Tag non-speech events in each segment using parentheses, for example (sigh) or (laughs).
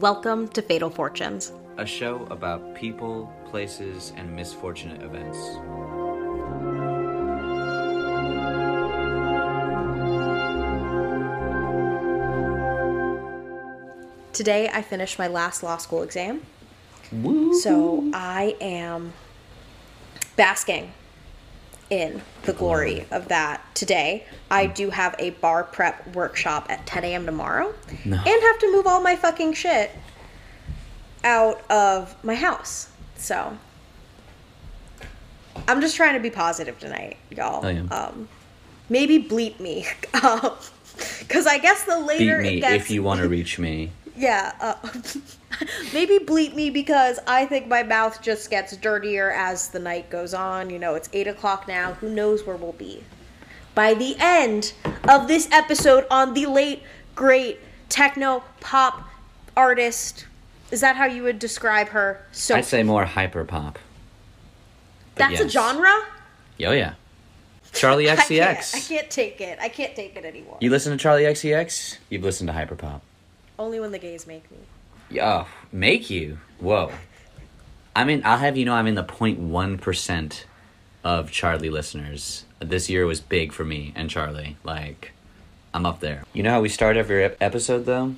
Welcome to Fatal Fortunes. a show about people, places, and misfortunate events. Today I finished my last law school exam, Woo! so I am basking in the glory of that today. I do have a bar prep workshop at 10 a.m. tomorrow No. and have to move all my fucking shit out of my house. So I'm just trying to be positive tonight, y'all. I am. Um, maybe bleep me. (laughs) Because I guess the Beat later me it gets, if you want to reach me. Yeah, uh, (laughs) maybe bleep me because I think my mouth just gets dirtier as the night goes on. You know, it's eight o'clock now. Who knows where we'll be by the end of this episode on the late great techno pop artist. Is that how you would describe her? So I'd say more hyper pop. that's a genre. Oh yeah. Charli (laughs) I can't, I can't take it. I can't take it anymore. You listen to Charli XCX? You've listened to hyper pop. Only when the gays make me. Yeah, make you. Whoa. I mean, I'll have you know I'm in the 0.1% of Charli listeners. This year was big for me and Charli. Like, I'm up there. You know how we start every episode, though?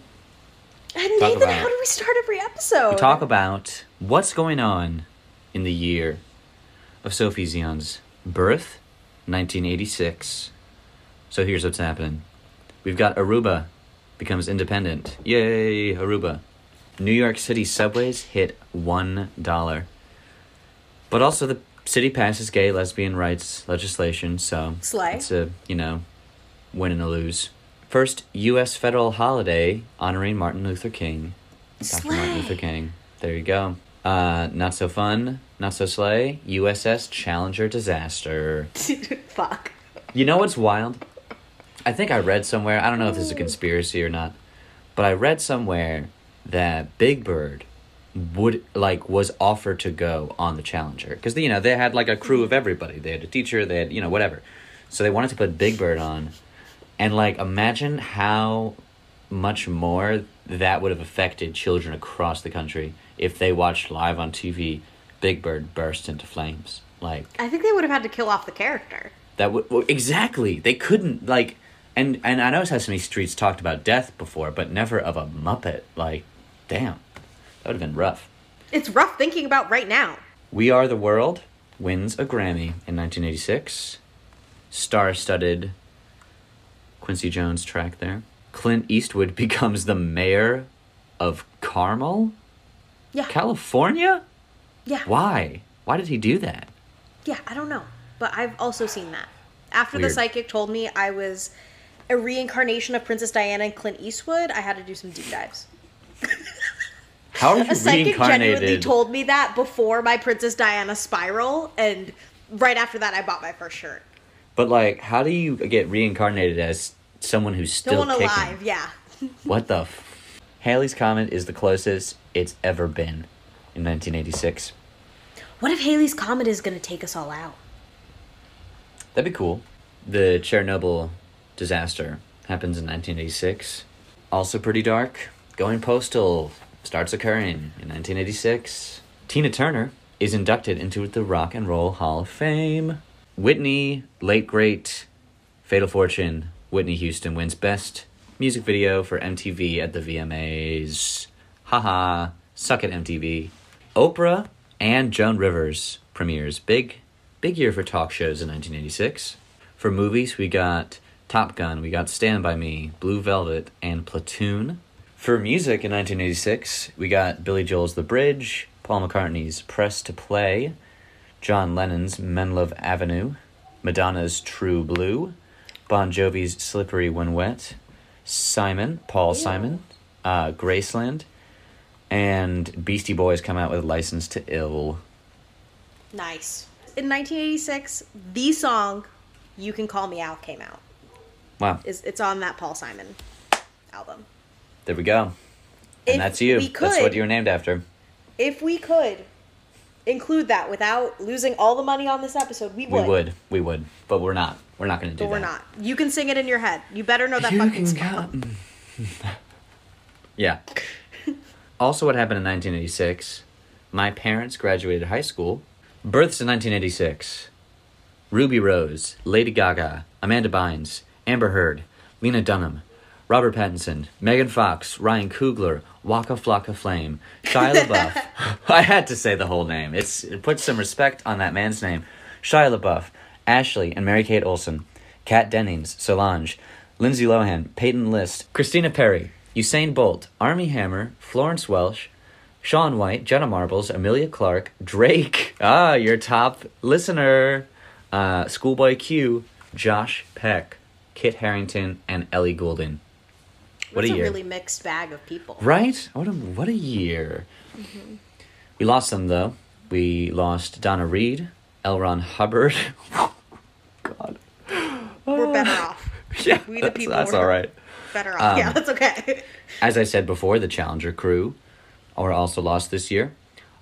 And Talk Nathan, about- how do we start every episode? We talk about what's going on in the year of Sophie Xeon's birth, 1986. So here's what's happening. We've got Aruba becomes independent. Yay, Aruba. New York City subways hit $1. But also the city passes gay lesbian rights legislation, so Slay. it's a, you know, win and a lose. First US federal holiday honoring Martin Luther King. Dr. Martin Luther King. There you go. Uh, not so fun, not so slay. USS Challenger disaster. (laughs) Fuck. You know what's wild? I think I read somewhere, I don't know if this is a hmm. conspiracy or not, but I read somewhere that Big Bird would like was offered to go on the Challenger because you know they had like a crew of hmm. everybody. They had a teacher, they had you know whatever. So they wanted to put Big Bird on, and like imagine how much more that would have affected children across the country if they watched live on TV Big Bird burst into flames. Like I think they would have had to kill off the character. that would well, exactly. They couldn't like, and and I know Sesame Street's talked about death before, but never of a Muppet. Like, damn, that would have been rough. It's rough thinking about right now. We Are the World wins a Grammy in 1986. Star-studded Quincy Jones track there. Clint Eastwood (laughs) becomes the mayor of Carmel, Yeah. California. yeah. Why? Why did he do that? Yeah, I don't know. But I've also seen that. After the psychic told me I was a reincarnation of Princess Diana and Clint Eastwood, I had to do some deep dives. How are (laughs) you A psychic genuinely told me that before my Princess Diana spiral, and right after that, I bought my first shirt. But like, how do you get reincarnated as someone who's still one kicking? alive, yeah. (laughs) What the? F- Halley's Comet is the closest it's ever been in 1986. What if Halley's Comet is gonna take us all out? That'd be cool. The Chernobyl disaster happens in 1986. Also pretty dark. Going postal starts occurring in 1986. Tina Turner is inducted into the Rock and Roll Hall of Fame. Whitney, late great, Fatal Fortune, Whitney Houston wins Best Music Video for MTV at the VMAs. Haha, suck at MTV. Oprah and Joan Rivers premieres. Big, big year for talk shows in 1986. For movies, we got Top Gun, we got Stand By Me, Blue Velvet, and Platoon. For music in 1986, we got Billy Joel's The Bridge, Paul McCartney's Press to Play, John Lennon's Menlove Avenue, Madonna's True Blue, Bon Jovi's Slippery When Wet, Simon, Paul Simon, uh, Graceland, and Beastie Boys come out with License to Ill. Nice. In 1986, the song "You Can Call Me Al" came out. Wow, Is it's on that Paul Simon album. there we go. If And that's you. we That's what you were named after. If we could include that without losing all the money on this episode, we would. We would. We would. But we're not. We're not going to do But we're not. You can sing it in your head. You better know that You fucking song. (laughs) Yeah. (laughs) also what happened in 1986. My parents graduated high school. Births in 1986. Ruby Rose, Lady Gaga, Amanda Bynes, Amber Heard, Lena Dunham, Robert Pattinson, Megan Fox, Ryan Coogler, Waka Flocka Flame, Shia (laughs) LaBeouf. (laughs) I had to say the whole name. It's it puts some respect on that man's name. Shia LaBeouf, Ashley and Mary Kate Olsen, Kat Dennings, Solange, Lindsay Lohan, Peyton List, Christina Perri, Usain Bolt, Armie Hammer, Florence Welch, Shaun White, Jenna Marbles, Emilia Clarke, Drake, ah, your top listener, uh, Schoolboy Q, Josh Peck, Kit Harington, and Ellie Goulding. What That's a year. really mixed bag of people. Right? What a what a year. We lost them though. We lost Donna Reed, L. Ron Hubbard. (laughs) God. We're better off. (laughs) Yeah, We the that's, people that's all right. Better off. Um, yeah, that's okay. (laughs) As I said before, the Challenger crew are also lost this year.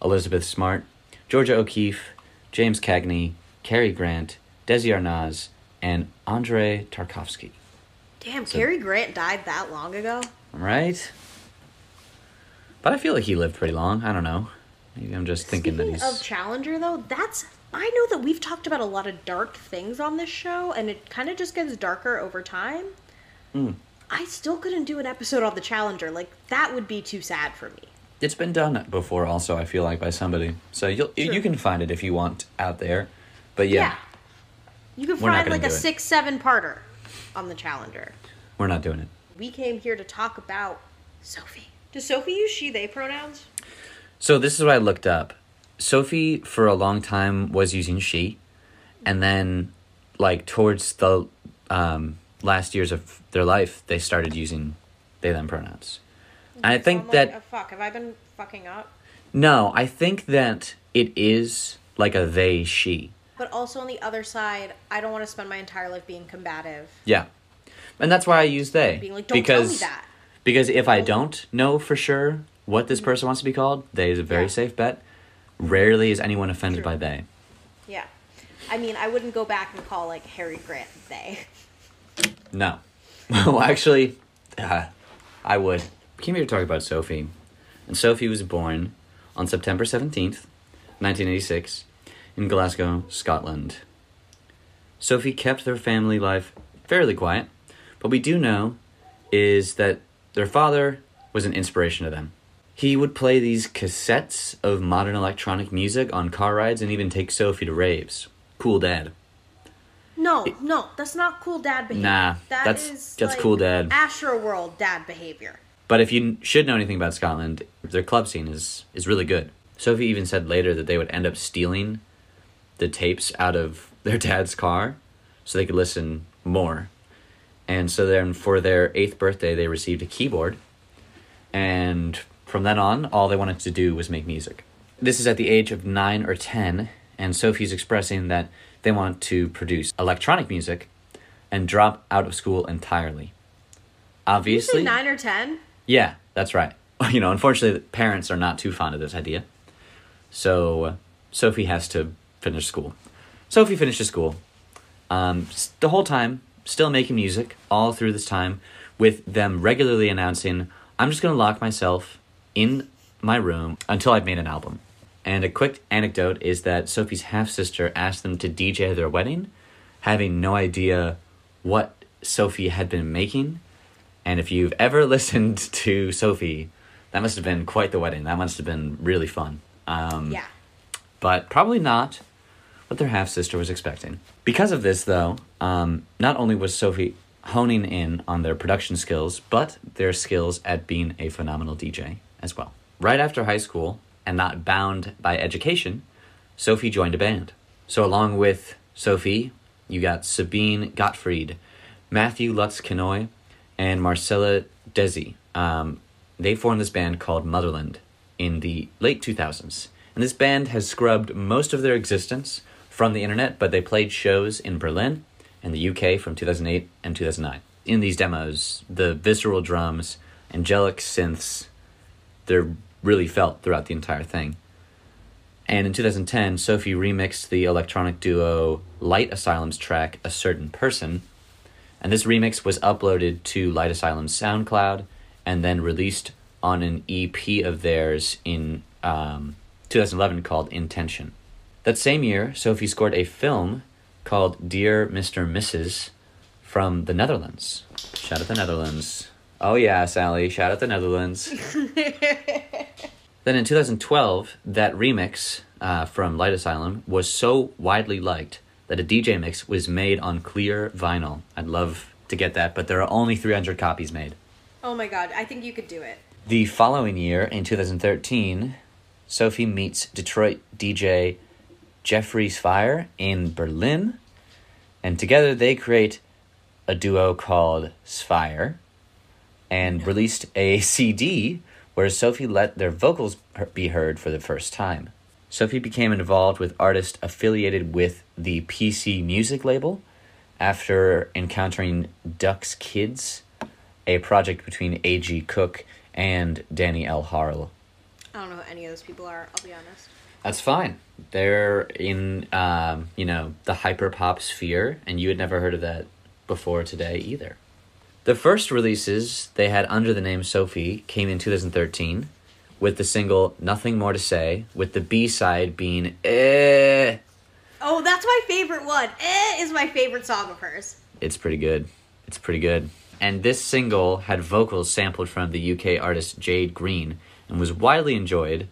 Elizabeth Smart, Georgia O'Keeffe, James Cagney, Cary Grant, Desi Arnaz, and Andrei Tarkovsky. Damn, Cary Grant died that long ago. Right? But I feel like he lived pretty long. I don't know. Maybe I'm just thinking that he's. of Challenger, though, that's I know that we've talked about a lot of dark things on this show, and it kind of just gets darker over time. Hmm. I still couldn't do an episode on the Challenger. Like that would be too sad for me. It's been done before, also. I feel like by somebody, so you'll you can find it if you want out there. But yeah, You can We're not find gonna like a do it. six, seven parter on the Challenger. we're not doing it. We came here to talk about Sophie. Does Sophie use she, they pronouns? So this is what I looked up. Sophie for a long time was using she, and then like towards the um, last years of their life, they started using they them pronouns. And I think like, that oh, fuck, have I been fucking up? no, I think that it is like a they she. But also on the other side, I don't want to spend my entire life being combative. Yeah, and that's why I use they Being like, don't because tell me that. because if I don't know for sure what this person wants to be called, they is a very Yeah. safe bet. Rarely is anyone offended True. by they. Yeah. I mean, I wouldn't go back and call like Harry Grant they. (laughs) No. (laughs) well, actually, uh, I would. We came here to talk about Sophie. And Sophie was born on September 17th, 1986, in Glasgow, Scotland. Sophie kept their family life fairly quiet, but we do know is that their father was an inspiration to them. He would play these cassettes of modern electronic music on car rides and even take Sophie to raves. Cool dad. No, no, that's not cool dad behavior. Nah, That that's- is, that's like, cool dad. Astro World dad behavior. But if you should know anything about Scotland, their club scene is is really good. Sophie even said later that they would end up stealing the tapes out of (laughs) their dad's car so they could listen more. And so then for their eighth birthday, they received a keyboard. And from then on, all they wanted to do was make music. This is at the age of nine or 10, and Sophie's expressing that they want to produce electronic music and drop out of school entirely. Obviously. nine or ten? Yeah, that's right. (laughs) You know, unfortunately, the parents are not too fond of this idea. So uh, Sophie has to finish school. Sophie finishes school. Um, the whole time, still making music all through this time, with them regularly announcing, "I'm just gonna lock myself in my room until I've made an album." And a quick anecdote is that Sophie's half sister asked them to DJ their wedding, having no idea what Sophie had been making. And if you've ever (laughs) listened to Sophie, that must have been quite the wedding. That must have been really fun. Um, Yeah. But probably not what their half sister was expecting. Because of this, though, um, not only was Sophie honing in on their production skills, but their skills at being a phenomenal DJ as well. Right after high school, and not bound by education, Sophie joined a band. So, along with Sophie, you got Sabine Gottfried, Matthew Lutz Kinoy, and Marcella Desi. Um, they formed this band called Motherland in the late 2000s. And this band has scrubbed most of their existence from the internet, but they played shows in Berlin and the UK from 2008 and 2009. In these demos, the visceral drums, angelic synths, they're really felt throughout the entire thing. And in 2010, Sophie remixed the electronic duo Light Asylum's track A Certain Person. And this remix was uploaded to Light Asylum's SoundCloud and then released on an EP of theirs in um, 2011 called Intention. That same year, Sophie scored a film called Dear Mr. Mrs. from the Netherlands. Shout out the Netherlands. Oh yeah, Sally, shout out the Netherlands. (laughs) then in 2012, that remix uh, from Light Asylum was so widely liked that a DJ mix was made on clear vinyl. I'd love to get that, but there are only 300 copies made. Oh my god, I think you could do it. The following year, in 2013, Sophie meets Detroit DJ Jeffrey Fire in Berlin, and together they create a duo called Sphere and released a (laughs) CD where Sophie let their vocals be heard for the first time. Sophie became involved with artists affiliated with the PC Music label after encountering Dux Kidz, a project between A.G. Cook and Danny L. Harle. I don't know who any of those people are, I'll be honest. That's fine. They're in, um, you know, the hyperpop sphere, and you had never heard of that before today either. The first releases they had under the name Sophie came in 2013 with the single Nothing More to Say, with the B side being Eh. Oh, that's my favorite one. Eh is my favorite song of hers. It's pretty good. It's pretty good. And this single had vocals sampled from the UK artist Jade Green and was widely enjoyed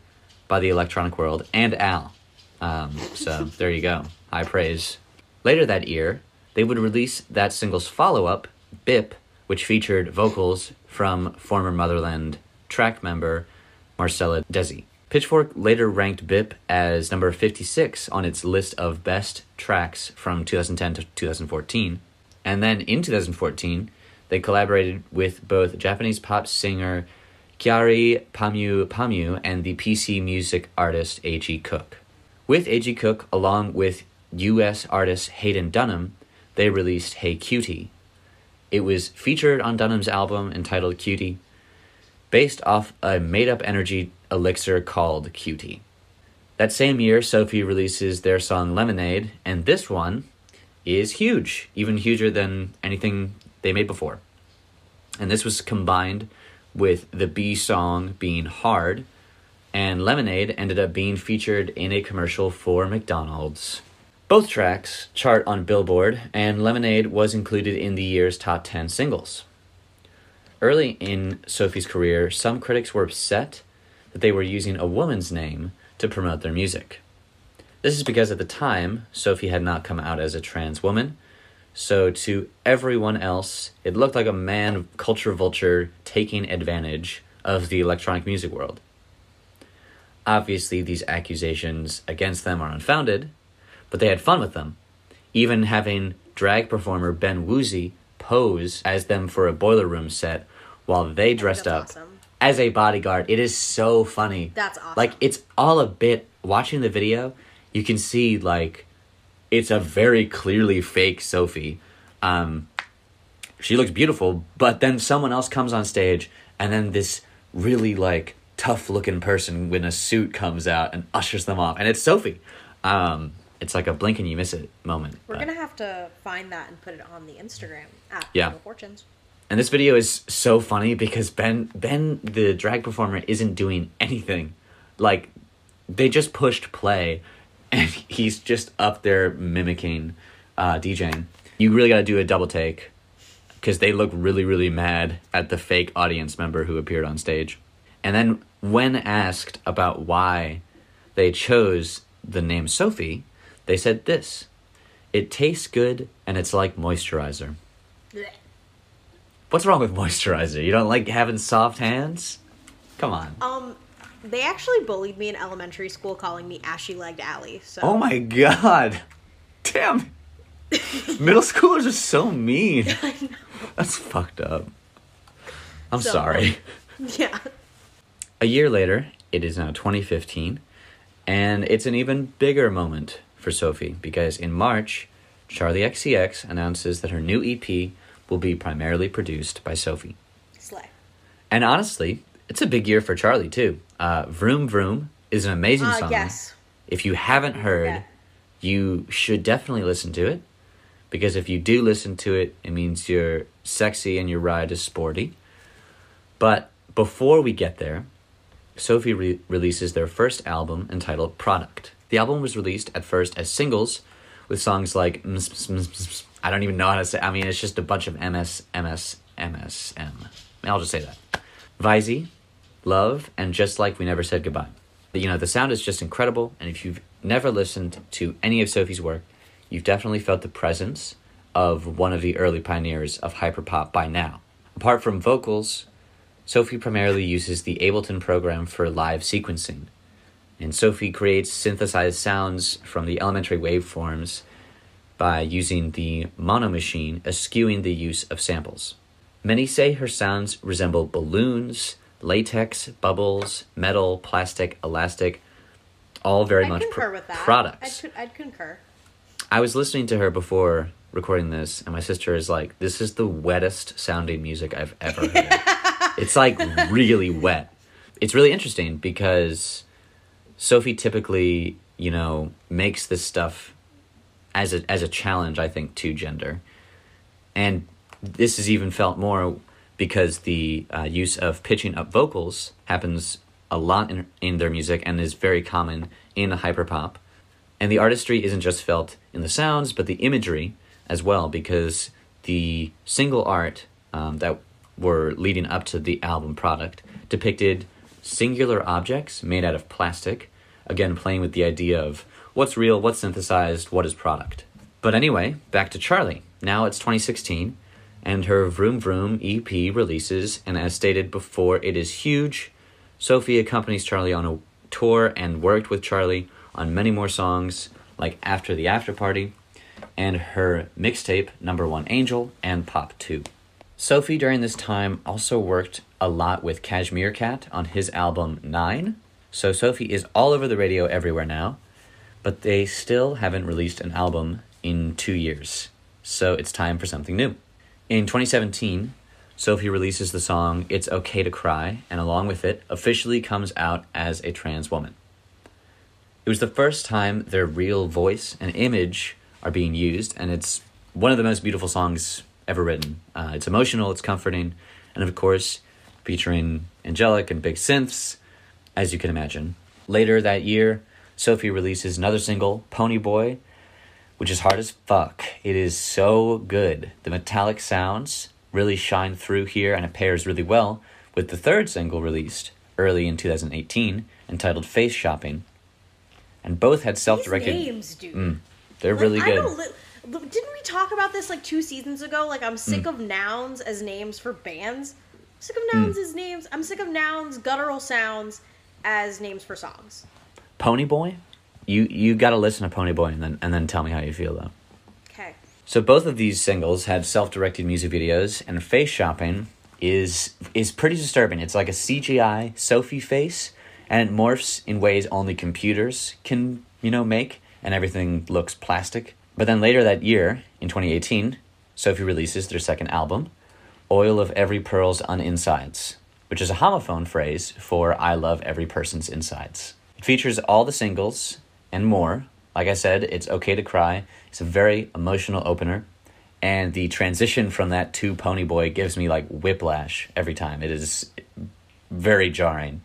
by the electronic world and Al. Um, so there you go. High praise. Later that year, they would release that single's follow up, Bipp, which featured vocals from former Motherland track member Marcella Desi. Pitchfork later ranked Bipp as number 56 on its list of best tracks from 2010 to 2014. And then in 2014, they collaborated with both Japanese pop singer Kyary Pamyu Pamyu and the PC music artist A.G. Cook. With A.G. Cook, along with US artist Hayden Dunham, they released Hey QT. It was featured on Dunham's album entitled QT, based off a made up energy elixir called QT. That same year, Sophie releases their song Lemonade, and this one is huge, even huger than anything they made before. And this was combined with the B song being hard, and Lemonade ended up being featured in a commercial for McDonald's. Both tracks chart on Billboard, and Lemonade was included in the year's top 10 singles. Early in Sophie's career, some critics were upset that they were using a woman's name to promote their music. This is because at the time, Sophie had not come out as a trans woman, so to everyone else, it looked like a man culture vulture taking advantage of the electronic music world. Obviously, these accusations against them are unfounded, but they had fun with them, even having drag performer Ben Woozy pose as them for a boiler room set while they dressed up awesome. as a bodyguard. It is so funny. That's awesome. Like it's all a bit. Watching the video, you can see like it's a very clearly fake Sophie. Um, she looks beautiful, but then someone else comes on stage, and then this really like tough looking person in a suit comes out and ushers them off, and it's Sophie. Um, it's like a blink and you miss it moment. We're but- gonna have to find that and put it on the Instagram at Yeah. Fortunes. And this video is so funny because Ben Ben the drag performer isn't doing anything. Like they just pushed play and (laughs) he's just up there mimicking uh DJing. You really got to do a double take cuz they look really really mad at the fake audience member who appeared on stage. And then when asked about why they chose the name Sophie, they said this. It tastes good and it's like moisturizer. Blech. What's wrong with moisturizer? You don't like having soft hands? Come on. Um, they actually bullied me in elementary school, calling me ashy legged Allie. So Oh my god. Damn. Middle schoolers are so mean. (laughs) I know. That's fucked up. I'm So- sorry. (laughs) Yeah. A year later, it is now 2015, and it's an even bigger moment for Sophie because in March, Charli XCX announces that her new EP will be primarily produced by Sophie. Slay. And honestly, it's a big year for Charli too. Uh, Vroom Vroom is an amazing Uh, song. yes. If you haven't heard, Yeah. you should definitely listen to it. Because if you do listen to it, it means you're sexy and your ride is sporty. But before we get there, Sophie re- releases their first album entitled Product. The album was released at first as singles with songs like I don't even know how to say. I mean, it's just a bunch of MS, MS, MS, M. I'll just say that. Vyzee, Love, and Just Like We Never Said Goodbye. But, you know, the sound is just incredible, and if you've never listened to any of Sophie's work, you've definitely felt the presence of one of the early pioneers of hyperpop by now. Apart from vocals, Sophie primarily uses the Ableton program for live sequencing, and Sophie creates synthesized sounds from the elementary waveforms by using the Monomachine, eschewing the use of samples. Many say her sounds resemble balloons, latex, bubbles, metal, plastic, elastic, all very I'd much pro- with that. products. I'd, I'd concur. I was listening to her before recording this, and my sister is like, "This is the wettest sounding music I've ever heard." (laughs) it's like really wet. It's really interesting because Sophie typically, you know, makes this stuff as a as a challenge, I think, to gender, and this is even felt more because the uh, use of pitching up vocals happens a lot in, in their music and is very common in hyperpop. And the artistry isn't just felt in the sounds, but the imagery as well, because the single art um, that were leading up to the album product depicted singular objects made out of plastic, again, playing with the idea of what's real, what's synthesized, what is product. But anyway, back to Charli. Now it's 2016, and her Vroom Vroom EP releases, and as stated before, it is huge. Sophie accompanies Charli on a tour and worked with Charli on many more songs like After the After Party and her mixtape Number One Angel and Pop 2. Sophie during this time also worked a lot with Cashmere Cat on his album Nine. So Sophie is all over the radio everywhere now, but they still haven't released an album in two years. So it's time for something new. In 2017, Sophie releases the song It's Okay to Cry, and along with it, officially comes out as a trans woman. It was the first time their real voice and image are being used, and it's one of the most beautiful songs ever written. Uh, it's emotional, it's comforting, and of course, featuring angelic and big synths, as you can imagine. Later that year, Sophie releases another single, Pony Boy, which is hard as fuck. It is so good. The metallic sounds really shine through here, and it pairs really well with the third single released early in 2018, entitled Face Shopping. And both had self directed. names, dude. Mm, they're Like, really good. li- Didn't we talk about this like two seasons ago? Like, I'm sick Mm. of nouns as names for bands. I'm sick of nouns as names. I'm sick of nouns, guttural sounds as names for songs. Pony Boy? You you got to listen to Pony Boy and then and then tell me how you feel though. Okay. So both of these singles had self-directed music videos, and Face Shopping is is pretty disturbing. It's like a CGI Sophie face, and it morphs in ways only computers can you know make, and everything looks plastic. But then later that year, in 2018, Sophie releases their second album, Oil of Every Pearl's Uninsides, which is a homophone phrase for I love every person's insides. It features all the singles and more. Like I said, it's okay to cry. It's a very emotional opener. And the transition from that to Pony Boy gives me like whiplash every time. It is very jarring,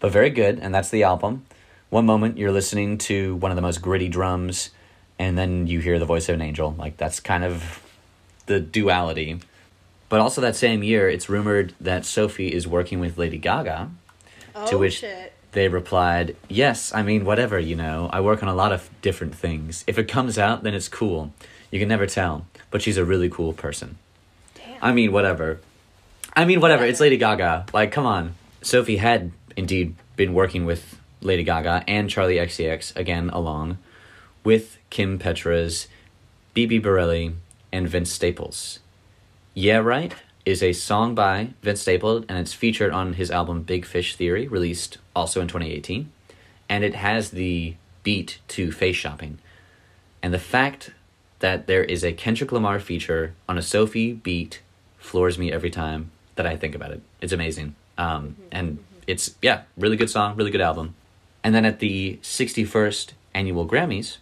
but very good. And that's the album. One moment you're listening to one of the most gritty drums, and then you hear the voice of an angel. Like that's kind of the duality. But also that same year, it's rumored that Sophie is working with Lady Gaga. Oh, to which shit. They replied, Yes, I mean, whatever, you know. I work on a lot of different things. If it comes out, then it's cool. You can never tell. But she's a really cool person. Damn. I mean, whatever. I mean, whatever. It's Lady Gaga. Like, come on. Sophie had indeed been working with Lady Gaga and Charli XCX again along with Kim Petras, Bibi Bourelly, and Vince Staples. Yeah, Right is a song by Vince Staples, and it's featured on his album Big Fish Theory, released also in 2018. And it has the beat to Face Shopping. And the fact that there is a Kendrick Lamar feature on a Sophie beat floors me every time that I think about it. It's amazing. Um, and it's, yeah, really good song, really good album. And then at the 61st annual Grammys,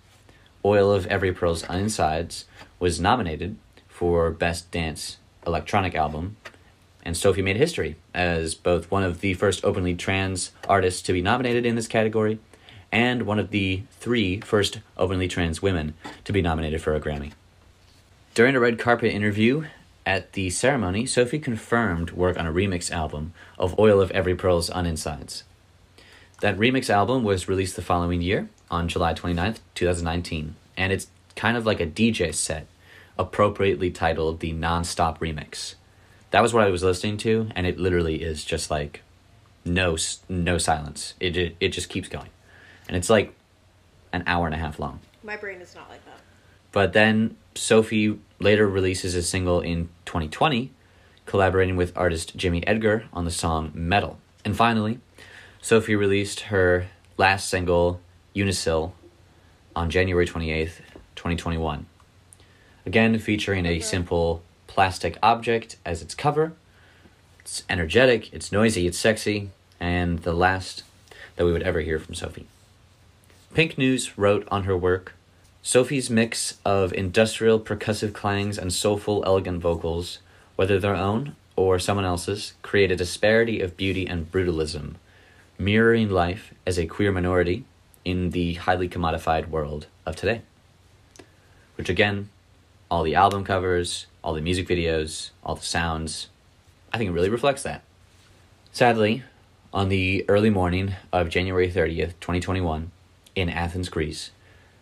Oil of Every Pearl's Insides was nominated for Best Dance Electronic Album. And Sophie made history as both one of the first openly trans artists to be nominated in this category and one of the three first openly trans women to be nominated for a Grammy. During a red carpet interview at the ceremony, Sophie confirmed work on a remix album of Oil of Every Pearl's On Insides. That remix album was released the following year on July 29th, 2019, and it's kind of like a DJ set, appropriately titled the Nonstop Remix that was what I was listening to, and it literally is just like no no silence. It it, it just keeps going, and it's like an hour and a half long. My brain is not like that. But then Sophie later releases a single in 2020, collaborating with artist Jimmy Edgar on the song Metal. And finally, Sophie released her last single, Unisil, on January 28th, 2021. Again, featuring a simple plastic object as its cover. It's energetic, it's noisy, it's sexy, and the last that we would ever hear from Sophie. Pink News wrote on her work Sophie's mix of industrial percussive clangs and soulful, elegant vocals, whether their own or someone else's, create a disparity of beauty and brutalism, mirroring life as a queer minority in the highly commodified world of today. Which, again, all the album covers, all the music videos, all the sounds. I think it really reflects that. Sadly, on the early morning of January 30th, 2021, in Athens, Greece,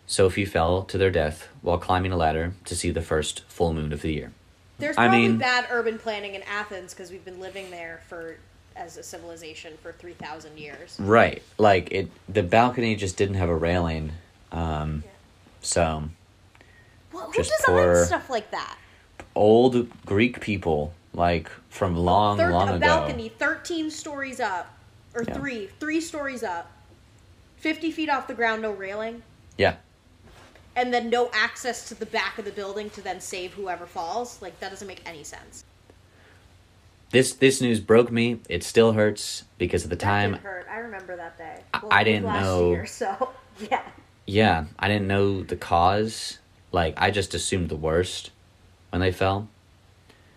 Sophie fell to their death while climbing a ladder to see the first full moon of the year. There's probably I mean, bad urban planning in Athens because we've been living there for as a civilization for 3000 years. Right. Like it the balcony just didn't have a railing. Um yeah. so well, who just designs stuff like that? Old Greek people, like from long, Thir- long a ago. balcony, thirteen stories up, or yeah. three, three stories up, fifty feet off the ground, no railing. Yeah. And then no access to the back of the building to then save whoever falls. Like that doesn't make any sense. This this news broke me. It still hurts because at the time. hurt. I remember that day. Well, I didn't know. Year, (laughs) so yeah. Yeah, I didn't know the cause like I just assumed the worst when they fell.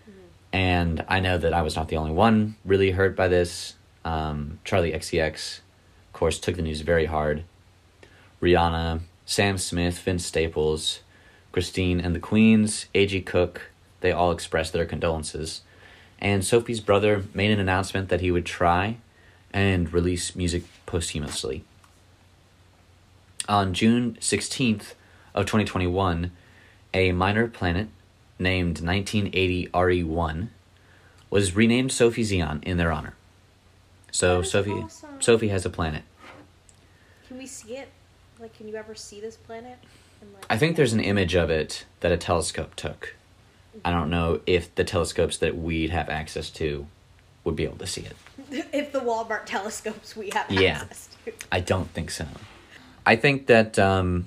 Mm-hmm. And I know that I was not the only one really hurt by this. Um, Charli XCX, of course, took the news very hard. Rihanna, Sam Smith, Vince Staples, Christine and the Queens, A.G. Cook, they all expressed their condolences. And Sophie's brother made an announcement that he would try and release music posthumously. On June 16th, of 2021, a minor planet named 1980 RE1 was renamed Sophie Xeon in their honor. So Sophie awesome. Sophie has a planet. Can we see it? Like, can you ever see this planet? Like, I think there's an image of it that a telescope took. I don't know if the telescopes that we'd have access to would be able to see it. (laughs) if the Walmart telescopes we have yeah, access to. I don't think so. I think that um,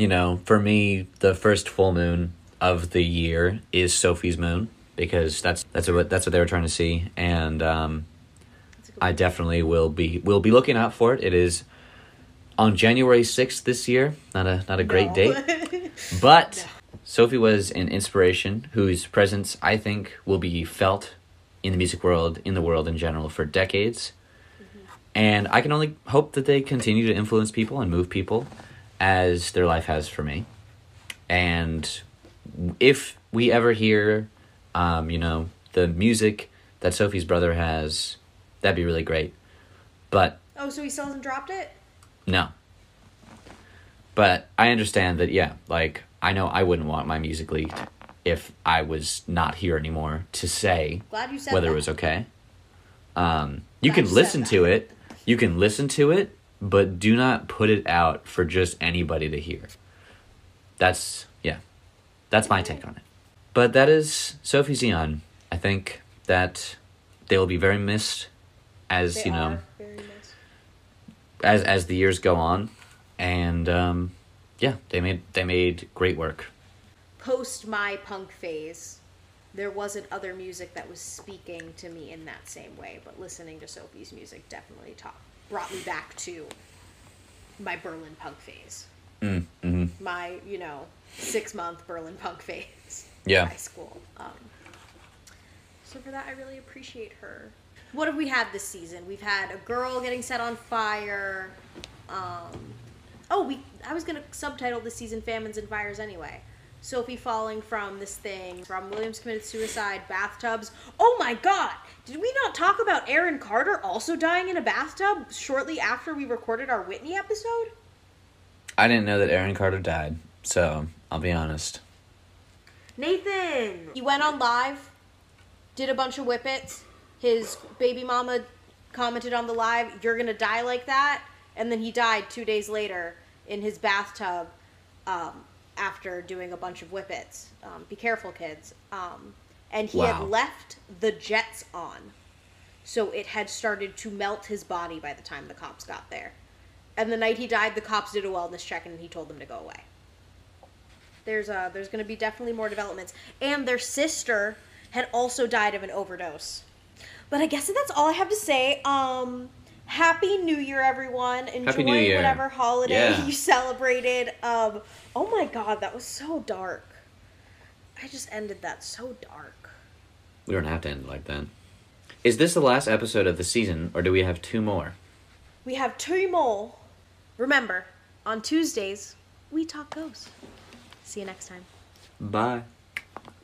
you know, for me, the first full moon of the year is Sophie's moon because that's that's what that's what they were trying to see, and um, I definitely will be will be looking out for it. It is on January sixth this year. Not a not a great no. date, (laughs) but no. Sophie was an inspiration whose presence I think will be felt in the music world, in the world in general, for decades. Mm-hmm. And I can only hope that they continue to influence people and move people as their life has for me. And if we ever hear, um, you know, the music that Sophie's brother has, that'd be really great. But oh, so he still hasn't dropped it? No. But I understand that. Yeah, like I know I wouldn't want my music leaked if I was not here anymore to say whether that. it was okay. Um, you Glad can you listen to it. You can listen to it but do not put it out for just anybody to hear. That's yeah. That's my take on it. But that is Sophie Xeon. I think that they will be very missed as, they you know, as as the years go on and um yeah, they made they made great work. Post my punk phase, there wasn't other music that was speaking to me in that same way, but listening to Sophie's music definitely talked brought me back to my Berlin punk phase. Mm, mm-hmm. My, you know, six month Berlin punk phase. Yeah. High school. Um, So for that, I really appreciate her. What have we had this season? We've had a girl getting set on fire. Um, oh, we. I was gonna subtitle this season "Famines and Fires" anyway. Sophie falling from this thing. Robin Williams committed suicide. Bathtubs. Oh my God! Did we not talk about Aaron Carter also dying in a bathtub shortly after we recorded our Whitney episode? I didn't know that Aaron Carter died, so I'll be honest. Nathan! He went on live, did a bunch of whippets. His baby mama commented on the live, You're gonna die like that. And then he died two days later in his bathtub um, after doing a bunch of whippets. Um, be careful, kids. Um, and he Wow. had left the jets on. So it had started to melt his body by the time the cops got there. And the night he died, the cops did a wellness check and he told them to go away there's uh there's going to be definitely more developments and their sister had also died of an overdose but i guess that's all i have to say um happy new year everyone enjoy Year. whatever holiday Yeah. (laughs) you celebrated um oh my god that was so dark i just ended that so dark We don't have to end like that. Is this the last episode of the season, or do we have two more? we have two more remember on tuesdays we talk ghosts see you next time Bye.